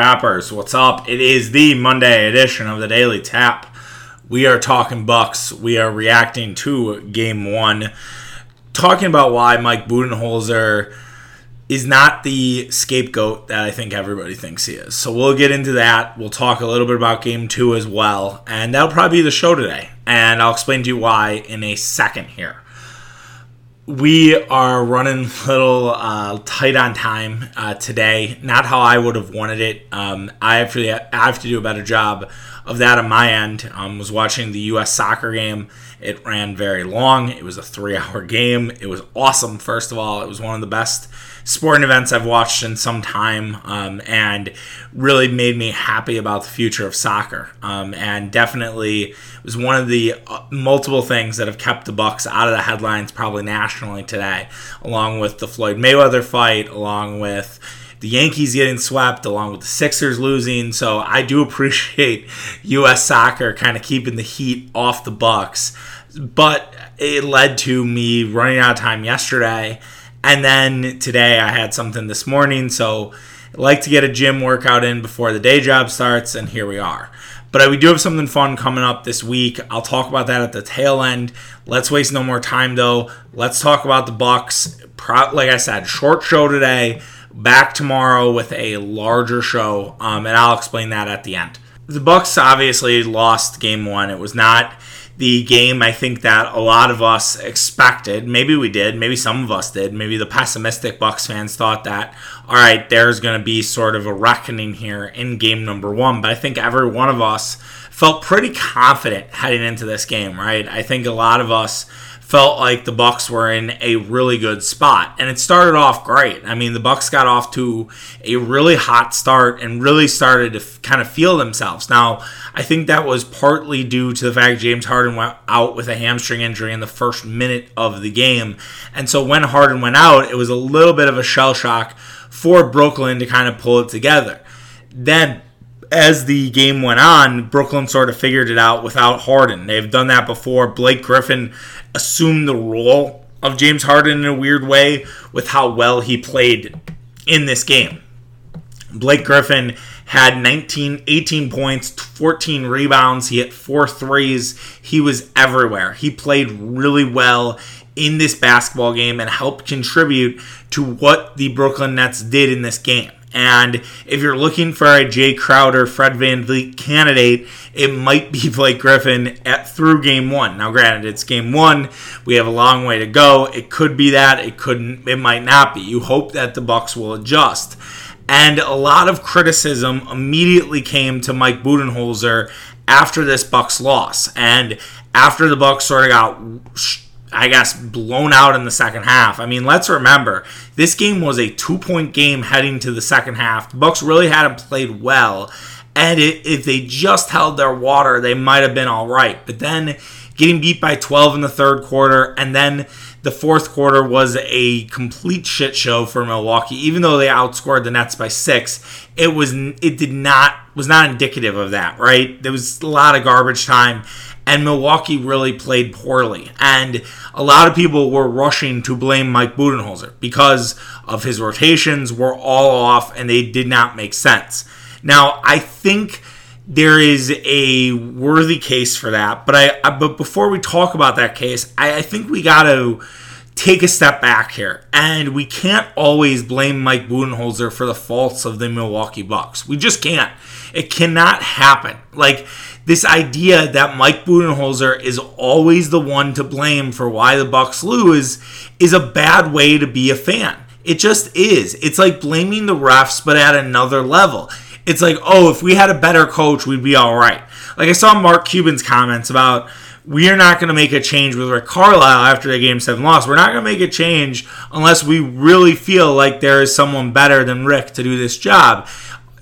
Tappers, what's up? It is the Monday edition of the Daily Tap. We are talking Bucks. We are reacting to Game One, talking about why Mike Budenholzer is not the scapegoat that I think everybody thinks he is. So we'll get into that. We'll talk a little bit about Game Two as well, and that'll probably be the show today. And I'll explain to you why in a second here we are running a little uh, tight on time uh, today. Not how I would have wanted it. Um, I have to I have to do a better job of that on my end. Um, was watching the U.S. soccer game. It ran very long. It was a three-hour game. It was awesome. First of all, it was one of the best sporting events I've watched in some time, um, and really made me happy about the future of soccer. Um, and definitely was one of the uh, multiple things that have kept the Bucks out of the headlines, probably nationally today, along with the Floyd Mayweather fight, along with the Yankees getting swept along with the Sixers losing. So I do appreciate US soccer kind of keeping the heat off the Bucks. But it led to me running out of time yesterday and then today I had something this morning, so I like to get a gym workout in before the day job starts, and here we are. But we do have something fun coming up this week. I'll talk about that at the tail end. Let's waste no more time though. Let's talk about the Bucks. Like I said, short show today. Back tomorrow with a larger show, um, and I'll explain that at the end. The Bucks obviously lost game one. It was not the game I think that a lot of us expected. Maybe we did, maybe some of us did. Maybe the pessimistic Bucks fans thought that, all right, there's going to be sort of a reckoning here in game number 1, but I think every one of us felt pretty confident heading into this game, right? I think a lot of us felt like the Bucks were in a really good spot, and it started off great. I mean, the Bucks got off to a really hot start and really started to f- kind of feel themselves. Now, I think that was partly due to the fact James Harden went out with a hamstring injury in the first minute of the game, and so when Harden went out, it was a little bit of a shell shock for Brooklyn to kind of pull it together. Then as the game went on, Brooklyn sort of figured it out without Harden. They've done that before. Blake Griffin assumed the role of James Harden in a weird way with how well he played in this game. Blake Griffin had 19, 18 points, 14 rebounds. He hit four threes. He was everywhere. He played really well in this basketball game and helped contribute to what the Brooklyn Nets did in this game. And if you're looking for a Jae Crowder, Fred Van VanVleet candidate, it might be Blake Griffin at through game one. Now, granted, it's game one. We have a long way to go. It could be that. It couldn't. It might not be. You hope that the Bucks will adjust. And a lot of criticism immediately came to Mike Budenholzer after this Bucks loss, and after the Bucks sort of got I guess, blown out in the second half. I mean, let's remember this game was a two point game heading to the second half. The Bucks really hadn't played well, and it, if they just held their water, they might have been all right. But then getting beat by 12 in the third quarter, and then the fourth quarter was a complete shit show for Milwaukee. Even though they outscored the Nets by six, it was it did not was not indicative of that. Right? There was a lot of garbage time and Milwaukee really played poorly. And a lot of people were rushing to blame Mike Budenholzer because of his rotations were all off and they did not make sense. Now, I think there is a worthy case for that, but I, but before we talk about that case, I, I think we got to take a step back here. And we can't always blame Mike Budenholzer for the faults of the Milwaukee Bucks. We just can't. It cannot happen. Like this idea that Mike Budenholzer is always the one to blame for why the Bucks lose is a bad way to be a fan. It just is. It's like blaming the refs but at another level. It's like, "Oh, if we had a better coach, we'd be all right." Like I saw Mark Cuban's comments about we are not going to make a change with Rick Carlisle after the game seven loss. We're not going to make a change unless we really feel like there is someone better than Rick to do this job.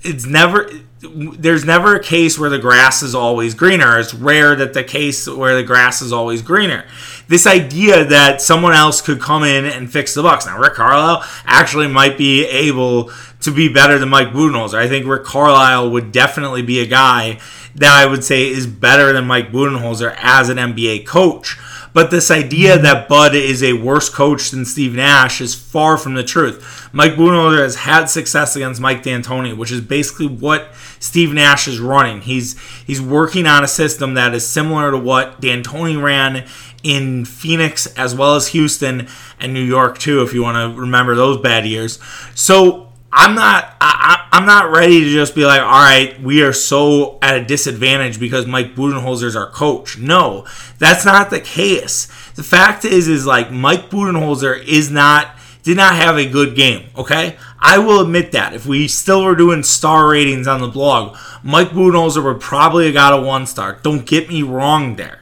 It's never there's never a case where the grass is always greener. It's rare that the case where the grass is always greener. This idea that someone else could come in and fix the Bucks. Now, Rick Carlisle actually might be able to be better than Mike Budenholzer. I think Rick Carlisle would definitely be a guy that I would say is better than Mike Budenholzer as an NBA coach. But this idea mm-hmm. that Bud is a worse coach than Steve Nash is far from the truth. Mike Budenholzer has had success against Mike D'Antoni, which is basically what Steve Nash is running. He's he's working on a system that is similar to what D'Antoni ran in Phoenix as well as Houston and New York too, if you want to remember those bad years. So I'm not I, am not ready to just be like, all right, we are so at a disadvantage because Mike Budenholzer is our coach. No, that's not the case. The fact is, is like Mike Budenholzer is not did not have a good game. Okay, I will admit that. If we still were doing star ratings on the blog, Mike Budenholzer would probably have got a one star. Don't get me wrong there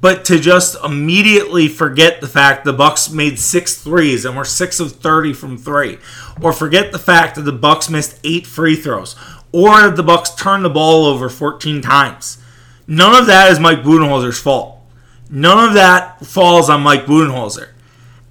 but to just immediately forget the fact the Bucks made six threes and were six of thirty from three, or forget the fact that the Bucks missed eight free throws, or the Bucks turned the ball over 14 times. None of that is Mike Budenholzer's fault. None of that falls on Mike Budenholzer.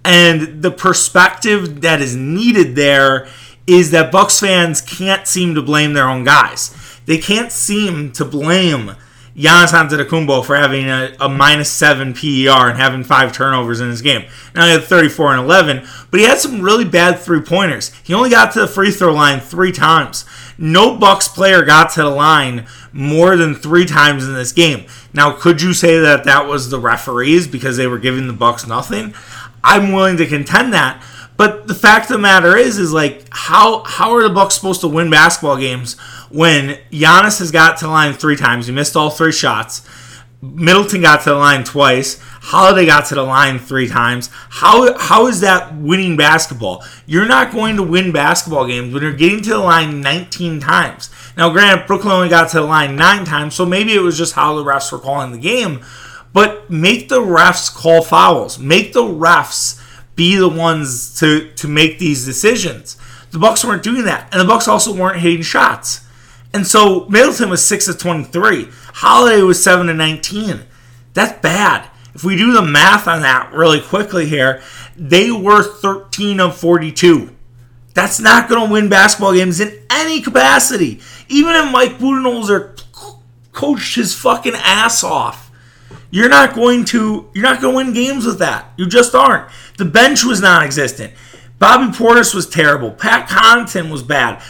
And the perspective that is needed there is that Bucks fans can't seem to blame their own guys. They can't seem to blame Giannis Antetokounmpo for having a, a minus seven PER and having five turnovers in his game. Now he had 34 and 11, but he had some really bad three pointers. He only got to the free throw line three times. No Bucks player got to the line more than three times in this game. Now, could you say that that was the referees because they were giving the Bucks nothing? I'm willing to contend that. But the fact of the matter is, is like how how are the Bucks supposed to win basketball games when Giannis has got to the line three times? He missed all three shots. Middleton got to the line twice. Holiday got to the line three times. How how is that winning basketball? You're not going to win basketball games when you're getting to the line 19 times. Now, granted, Brooklyn only got to the line nine times, so maybe it was just how the refs were calling the game. But make the refs call fouls. Make the refs be the ones to to make these decisions. The Bucks weren't doing that, and the Bucks also weren't hitting shots. And so Middleton was six of twenty three. Holiday was seven of nineteen. That's bad. If we do the math on that really quickly here, they were thirteen of forty two. That's not going to win basketball games in any capacity. Even if Mike Budenholzer coached his fucking ass off you're not going to you're not going to win games with that. You just aren't. The bench was non-existent. Bobby Portis was terrible. Pat Connaughton was bad.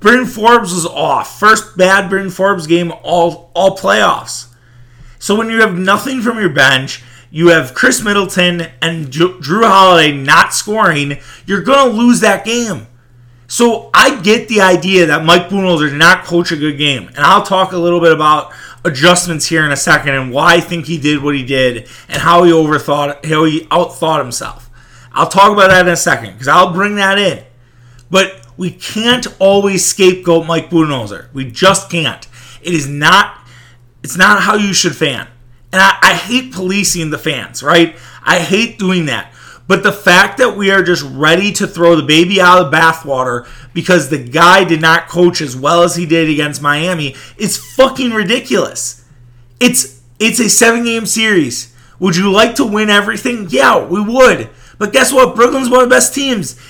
Bryn Forbes was off. First bad Bryn Forbes game all all playoffs. So when you have nothing from your bench, you have Khris Middleton and Jrue Holiday not scoring, you're going to lose that game. So I get the idea that Mike Budenholzer did not coach a good game, and I'll talk a little bit about adjustments here in a second and why I think he did what he did and how he overthought, how he outthought himself. I'll talk about that in a second because I'll bring that in. But we can't always scapegoat Mike Budenholzer. We just can't. It is not. It's not how you should fan. And I, I hate policing the fans, right? I hate doing that. But the fact that we are just ready to throw the baby out of the bathwater because the guy did not coach as well as he did against Miami is fucking ridiculous. It's it's a seven game series. Would you like to win everything? Yeah, we would. But guess what? Brooklyn's one of the best teams.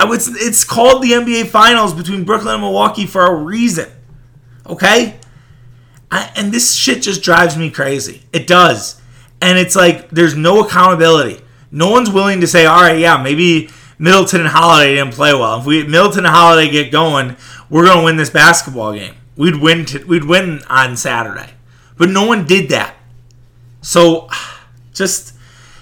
It's, it's called the NBA Finals between Brooklyn and Milwaukee for a reason. Okay? I, and this shit just drives me crazy. It does. And it's like there's no accountability. No one's willing to say, all right, yeah, maybe Middleton and Holiday didn't play well. If we Middleton and Holiday get going, we're going to win this basketball game. We'd win. We'd win on Saturday, but no one did that. So, just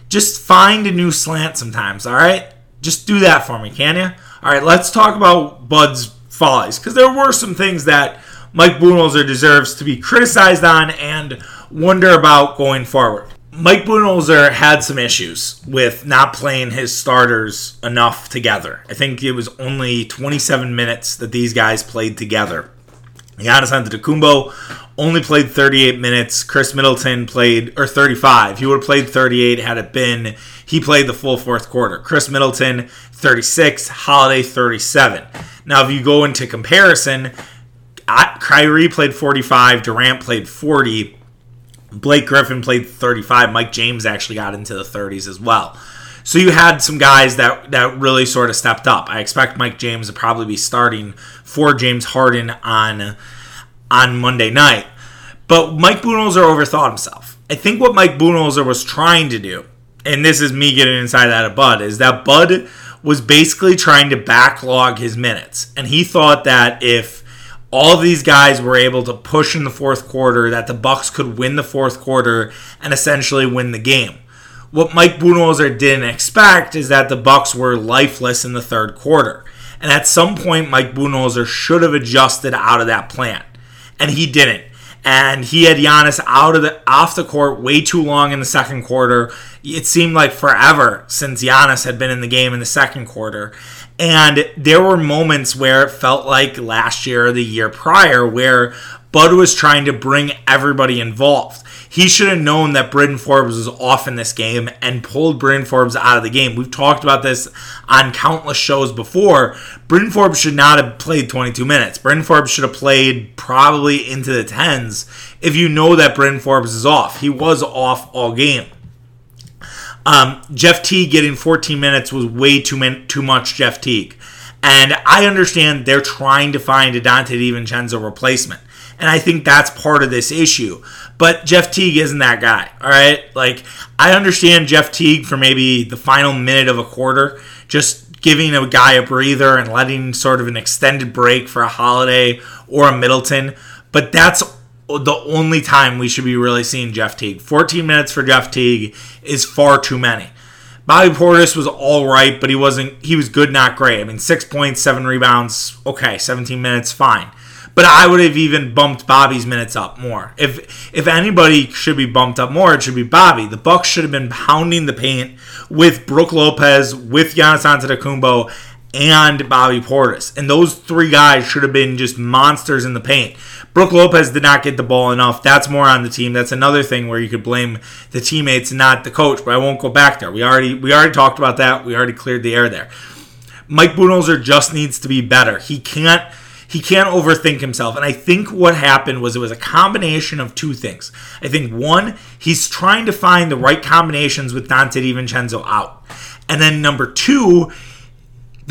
just find a new slant sometimes. All right, just do that for me, can you? All right, let's talk about Bud's follies because there were some things that Mike Budenholzer deserves to be criticized on and wonder about going forward. Mike Budenholzer had some issues with not playing his starters enough together. I think it was only 27 minutes that these guys played together. Giannis Antetokounmpo only played 38 minutes. Khris Middleton played, or 35. He would have played 38 had it been he played the full fourth quarter. Khris Middleton 36, Holiday 37. Now, if you go into comparison, Kyrie played 45, Durant played 40. Blake Griffin played 35. Mike James actually got into the 30s as well. So you had some guys that that really sort of stepped up. I expect Mike James to probably be starting for James Harden on on Monday night. But Mike Budenholzer overthought himself. I think what Mike Budenholzer was trying to do, and this is me getting inside that of Bud, is that Bud was basically trying to backlog his minutes. And he thought that if all these guys were able to push in the fourth quarter, that the Bucks could win the fourth quarter and essentially win the game. What Mike Budenholzer didn't expect is that the Bucks were lifeless in the third quarter. And at some point, Mike Budenholzer should have adjusted out of that plan. And he didn't and he had Giannis out of the off the court way too long in the second quarter. It seemed like forever since Giannis had been in the game in the second quarter. And there were moments where it felt like last year or the year prior where Bud was trying to bring everybody involved. He should have known that Bryn Forbes was off in this game and pulled Bryn Forbes out of the game. We've talked about this on countless shows before. Bryn Forbes should not have played 22 minutes. Bryn Forbes should have played probably into the 10s if you know that Bryn Forbes is off. He was off all game. Um, Jeff Teague getting 14 minutes was way too, min- too much Jeff Teague. And I understand they're trying to find a Donte DiVincenzo replacement. And I think that's part of this issue. But Jeff Teague isn't that guy. All right. Like, I understand Jeff Teague for maybe the final minute of a quarter, just giving a guy a breather and letting sort of an extended break for a holiday or a Middleton. But that's the only time we should be really seeing Jeff Teague. 14 minutes for Jeff Teague is far too many. Bobby Portis was all right, but he wasn't. He was good, not great. I mean, six points, seven rebounds. Okay, 17 minutes, fine. But I would have even bumped Bobby's minutes up more. If if anybody should be bumped up more, it should be Bobby. The Bucks should have been pounding the paint with Brook Lopez, with Giannis Antetokounmpo, and Bobby Portis. And those three guys should have been just monsters in the paint. Brook Lopez did not get the ball enough. That's more on the team. That's another thing where you could blame the teammates, not the coach. But I won't go back there. We already we already talked about that. We already cleared the air there. Mike Budenholzer just needs to be better. He can't he can't overthink himself. And I think what happened was it was a combination of two things. I think one, he's trying to find the right combinations with Donte DiVincenzo out. And then number two,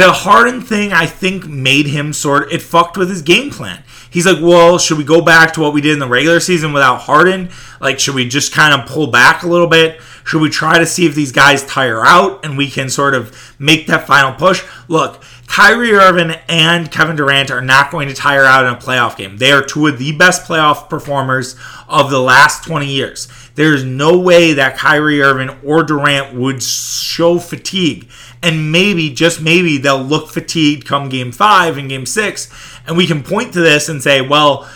the Harden thing I think made him sort of, it fucked with his game plan. He's like, well, should we go back to what we did in the regular season without Harden? Like, should we just kind of pull back a little bit? Should we try to see if these guys tire out and we can sort of make that final push? Look, Kyrie Irving and Kevin Durant are not going to tire out in a playoff game. They are two of the best playoff performers of the last 20 years. There's no way that Kyrie Irving or Durant would show fatigue. And maybe, just maybe, they'll look fatigued come game five and game six. And we can point to this and say, well,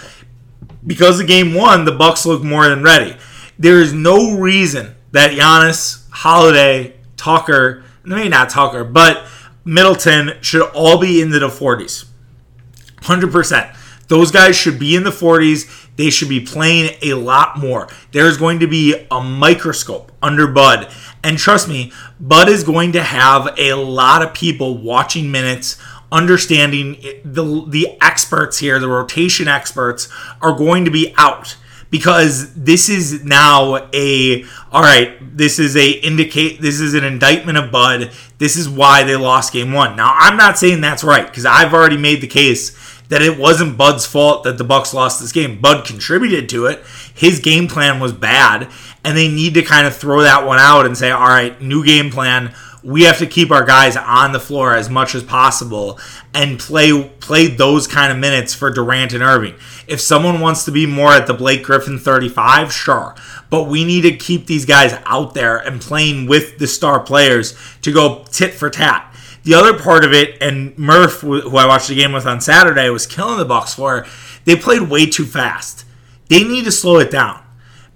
because of game one, the Bucks look more than ready. There is no reason that Giannis, Holiday, Tucker, maybe not Tucker, but Middleton should all be into the 40s. 100%. Those guys should be in the 40s. They should be playing a lot more. There's going to be a microscope under Bud. And trust me, Bud is going to have a lot of people watching minutes, understanding the, the experts here, the rotation experts, are going to be out because this is now a all right this is a indicate this is an indictment of bud this is why they lost game one now i'm not saying that's right because i've already made the case that it wasn't bud's fault that the bucks lost this game bud contributed to it his game plan was bad and they need to kind of throw that one out and say all right new game plan we have to keep our guys on the floor as much as possible and play play those kind of minutes for Durant and Irving. If someone wants to be more at the Blake Griffin 35, sure. But we need to keep these guys out there and playing with the star players to go tit for tat. The other part of it, and Murph, who I watched the game with on Saturday, was killing the Bucks for. They played way too fast. They need to slow it down.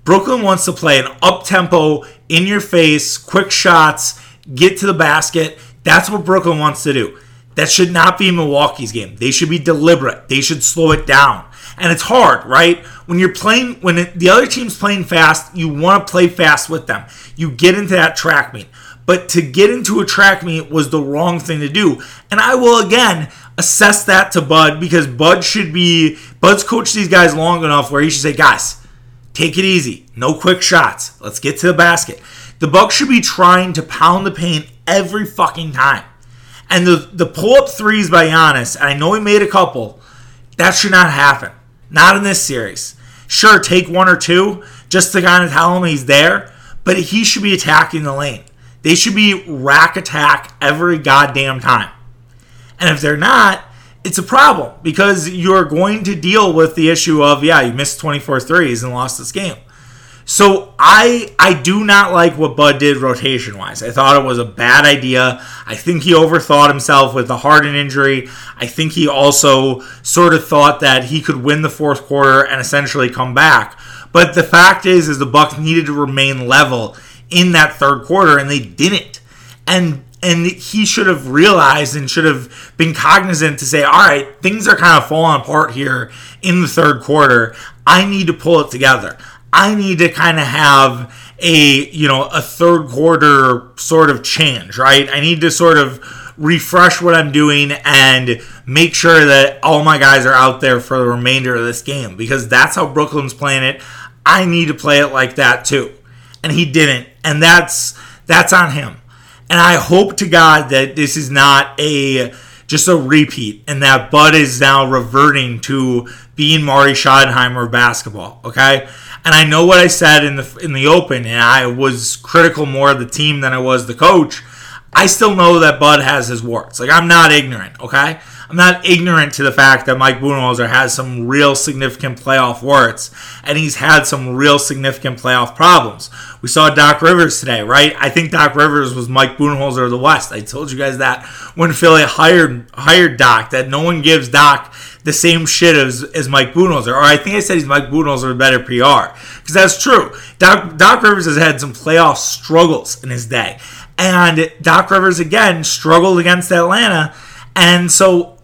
Brooklyn wants to play an up tempo, in your face, quick shots get to the basket. That's what Brooklyn wants to do. That should not be Milwaukee's game. They should be deliberate. They should slow it down. And it's hard, right? When you're playing, when the other team's playing fast, you want to play fast with them. You get into that track meet. But to get into a track meet was the wrong thing to do. And I will again assess that to Bud because Bud should be, Bud's coached these guys long enough where he should say, guys, take it easy. No quick shots. Let's get to the basket. The Bucks should be trying to pound the paint every fucking time. And the the pull up threes by Giannis, and I know he made a couple, that should not happen. Not in this series. Sure, take one or two. just to kind of tell him he's there, but he should be attacking the lane. They should be rack attack every goddamn time. And if they're not, it's a problem because you're going to deal with the issue of, yeah, you missed 24 threes and lost this game. So I I do not like what Bud did rotation wise. I thought it was a bad idea. I think he overthought himself with the Harden injury. I think he also sort of thought that he could win the fourth quarter and essentially come back. But the fact is is the Bucks needed to remain level in that third quarter and they didn't. And and he should have realized and should have been cognizant to say, all right, things are kind of falling apart here in the third quarter. I need to pull it together. I need to kind of have a, you know, a third quarter sort of change, right? I need to sort of refresh what I'm doing and make sure that all my guys are out there for the remainder of this game because that's how Brooklyn's playing it. I need to play it like that too. And he didn't. And that's that's on him. And I hope to God that this is not a just a repeat and that Bud is now reverting to being Marty Schottenheimer basketball, okay? And I know what I said in the in the open, and I was critical more of the team than I was the coach. I still know that Bud has his warts. Like I'm not ignorant, okay? I'm not ignorant to the fact that Mike Budenholzer has some real significant playoff warts, and he's had some real significant playoff problems. We saw Doc Rivers today, right? I think Doc Rivers was Mike Budenholzer of the West. I told you guys that when Philly hired hired Doc, that no one gives Doc the same shit as, as Mike Budenholzer. Or I think I said he's Mike Budenholzer better PR. Because that's true. Doc, Doc Rivers has had some playoff struggles in his day. And Doc Rivers, again, struggled against Atlanta. And so,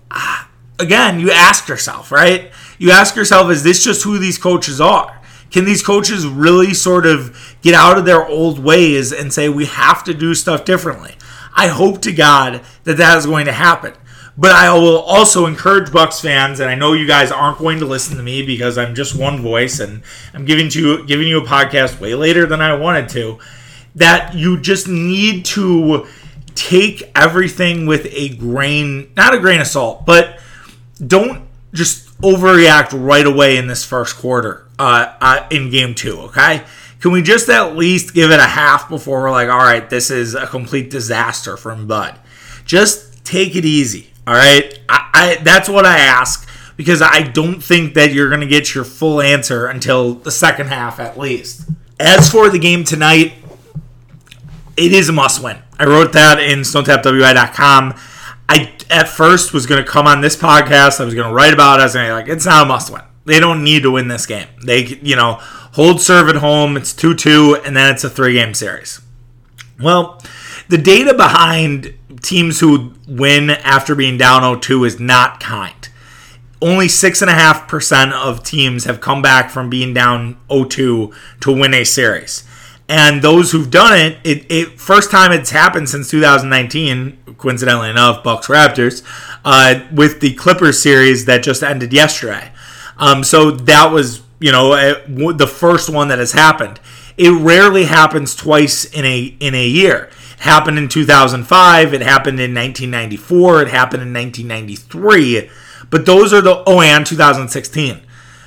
again, you ask yourself, right? You ask yourself, is this just who these coaches are? Can these coaches really sort of get out of their old ways and say, we have to do stuff differently? I hope to God that that is going to happen. But I will also encourage Bucks fans, and I know you guys aren't going to listen to me because I'm just one voice, and I'm giving you giving you a podcast way later than I wanted to. That you just need to take everything with a grain, not a grain of salt, but don't just overreact right away in this first quarter uh, uh, in game two. Okay, can we just at least give it a half before we're like, all right, this is a complete disaster from Bud? Just take it easy. All right, I, I that's what I ask because I don't think that you're going to get your full answer until the second half at least. As for the game tonight, it is a must win. I wrote that in StoneTapWI.com. I at first was going to come on this podcast. I was going to write about it. I was like, it's not a must win. They don't need to win this game. They, you know, hold serve at home. It's 2 2, and then it's a three game series. Well, the data behind teams who win after being down 0-2 is not kind. Only 6.5% of teams have come back from being down 0-2 to win a series. And those who've done it, it, it first time it's happened since 2019, coincidentally enough, Bucks Raptors, uh, with the Clippers series that just ended yesterday. Um, so that was, you know, a, the first one that has happened. It rarely happens twice in a in a year happened in 2005, it happened in 1994, it happened in 1993, but those are the oh and 2016.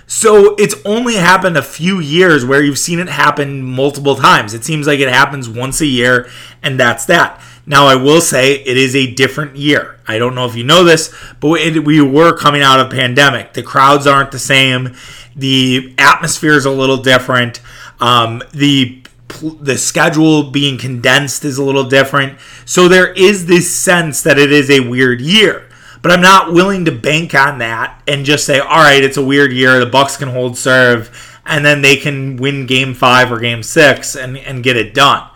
So it's only happened a few years where you've seen it happen multiple times. It seems like it happens once a year and that's that. Now I will say it is a different year. I don't know if you know this, but it, we were coming out of pandemic. The crowds aren't the same. The atmosphere is a little different. Um, the the schedule being condensed is a little different. So there is this sense that it is a weird year. But I'm not willing to bank on that and just say, all right, it's a weird year. The Bucks can hold serve, and then they can win Game Five or Game Six and and get it done.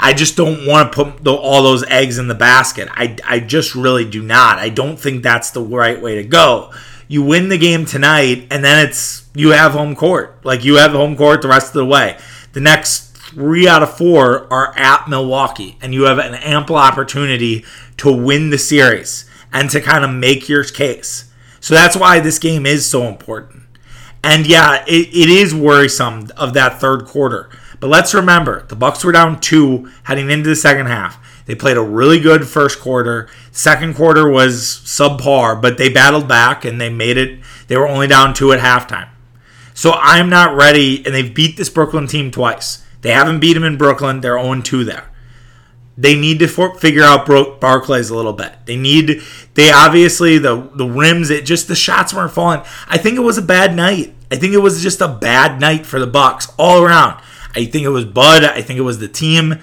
I just don't want to put all those eggs in the basket. I, I just really do not. I don't think that's the right way to go. You win the game tonight, and then it's you have home court. Like you have home court the rest of the way. The next three out of four are at Milwaukee, and you have an ample opportunity to win the series and to kind of make your case. So that's why this game is so important. And yeah, it, it is worrisome of that third quarter. But let's remember, the Bucks were down two heading into the second half. They played a really good first quarter. Second quarter was subpar, but they battled back and they made it. They were only down two at halftime. So I'm not ready, and they've beat this Brooklyn team twice. They haven't beat them in Brooklyn. They're 0 2 there. They need to for, figure out Bro- Barclays a little bit. They need, they obviously, the, the rims, it just, the shots weren't falling. I think it was a bad night. I think it was just a bad night for the Bucks all around. I think it was Bud. I think it was the team.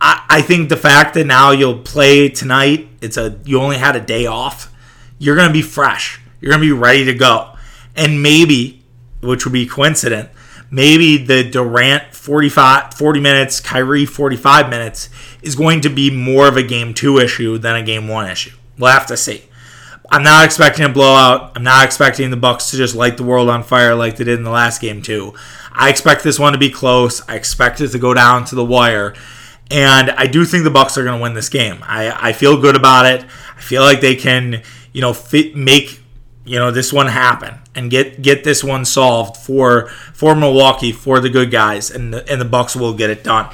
I, I think the fact that now you'll play tonight, it's a you only had a day off. You're gonna be fresh. You're gonna be ready to go. And maybe, which would be coincident, maybe the Durant 45, 40 minutes, Kyrie 45 minutes is going to be more of a game two issue than a game one issue. We'll have to see. I'm not expecting a blowout. I'm not expecting the Bucks to just light the world on fire like they did in the last game too. I expect this one to be close. I expect it to go down to the wire. And I do think the Bucks are going to win this game. I, I feel good about it. I feel like they can, you know, fit, make you know this one happen and get get this one solved for for Milwaukee for the good guys, and the, and the Bucks will get it done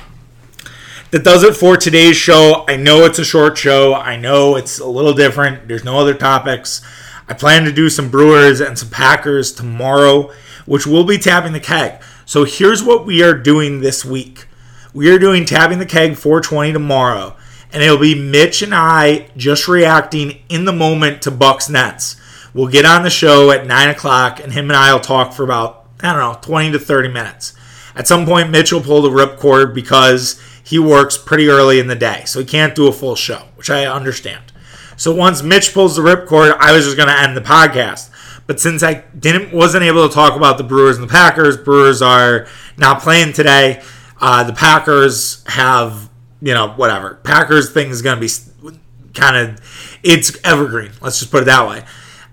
that does it for today's show. I know it's a short show. I know it's a little different. There's no other topics. I plan to do some Brewers and some Packers tomorrow, which will be tapping the keg. So here's what we are doing this week. We are doing tapping the keg 420 tomorrow, and it'll be Mitch and I just reacting in the moment to Bucks Nets. We'll get on the show at nine o'clock, and him and I will talk for about I don't know 20 to 30 minutes. At some point, Mitch will pull the ripcord because he works pretty early in the day, so he can't do a full show, which I understand. So once Mitch pulls the ripcord, I was just going to end the podcast. But since I didn't wasn't able to talk about the Brewers and the Packers, Brewers are not playing today. Uh, the Packers have you know whatever. Packers thing is going to be kind of it's evergreen. Let's just put it that way.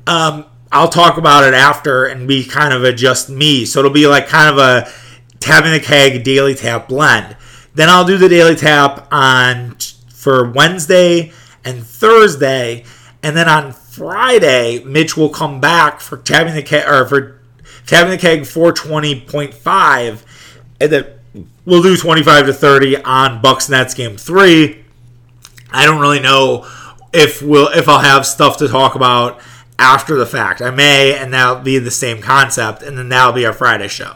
Um, I'll talk about it after and be kind of a just me. So it'll be like kind of a tapping the keg daily tap blend. Then I'll do the daily tap on for Wednesday and Thursday, and then on Friday, Mitch will come back for tapping the keg or for tapping the keg 420.5, and then we'll do 25 to 30 on Bucks Nets game three. I don't really know if we'll if I'll have stuff to talk about after the fact. I may, and that'll be the same concept, and then that'll be our Friday show.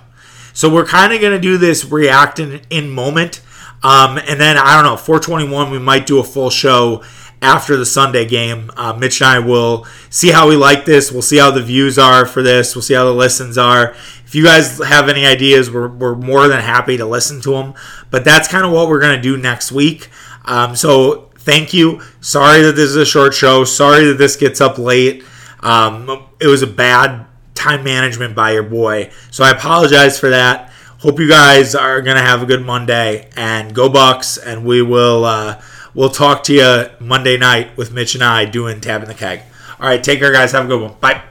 So we're kind of going to do this reacting in moment. Um, and then I don't know, 421, we might do a full show after the Sunday game. Uh, Mitch and I will see how we like this. We'll see how the views are for this. We'll see how the listens are. If you guys have any ideas, we're, we're more than happy to listen to them. But that's kind of what we're going to do next week. Um, so thank you. Sorry that this is a short show. Sorry that this gets up late. Um, it was a bad time management by your boy. So I apologize for that. Hope you guys are gonna have a good Monday and go Bucks. And we will uh, we'll talk to you Monday night with Mitch and I doing tapping the keg. All right, take care, guys. Have a good one. Bye.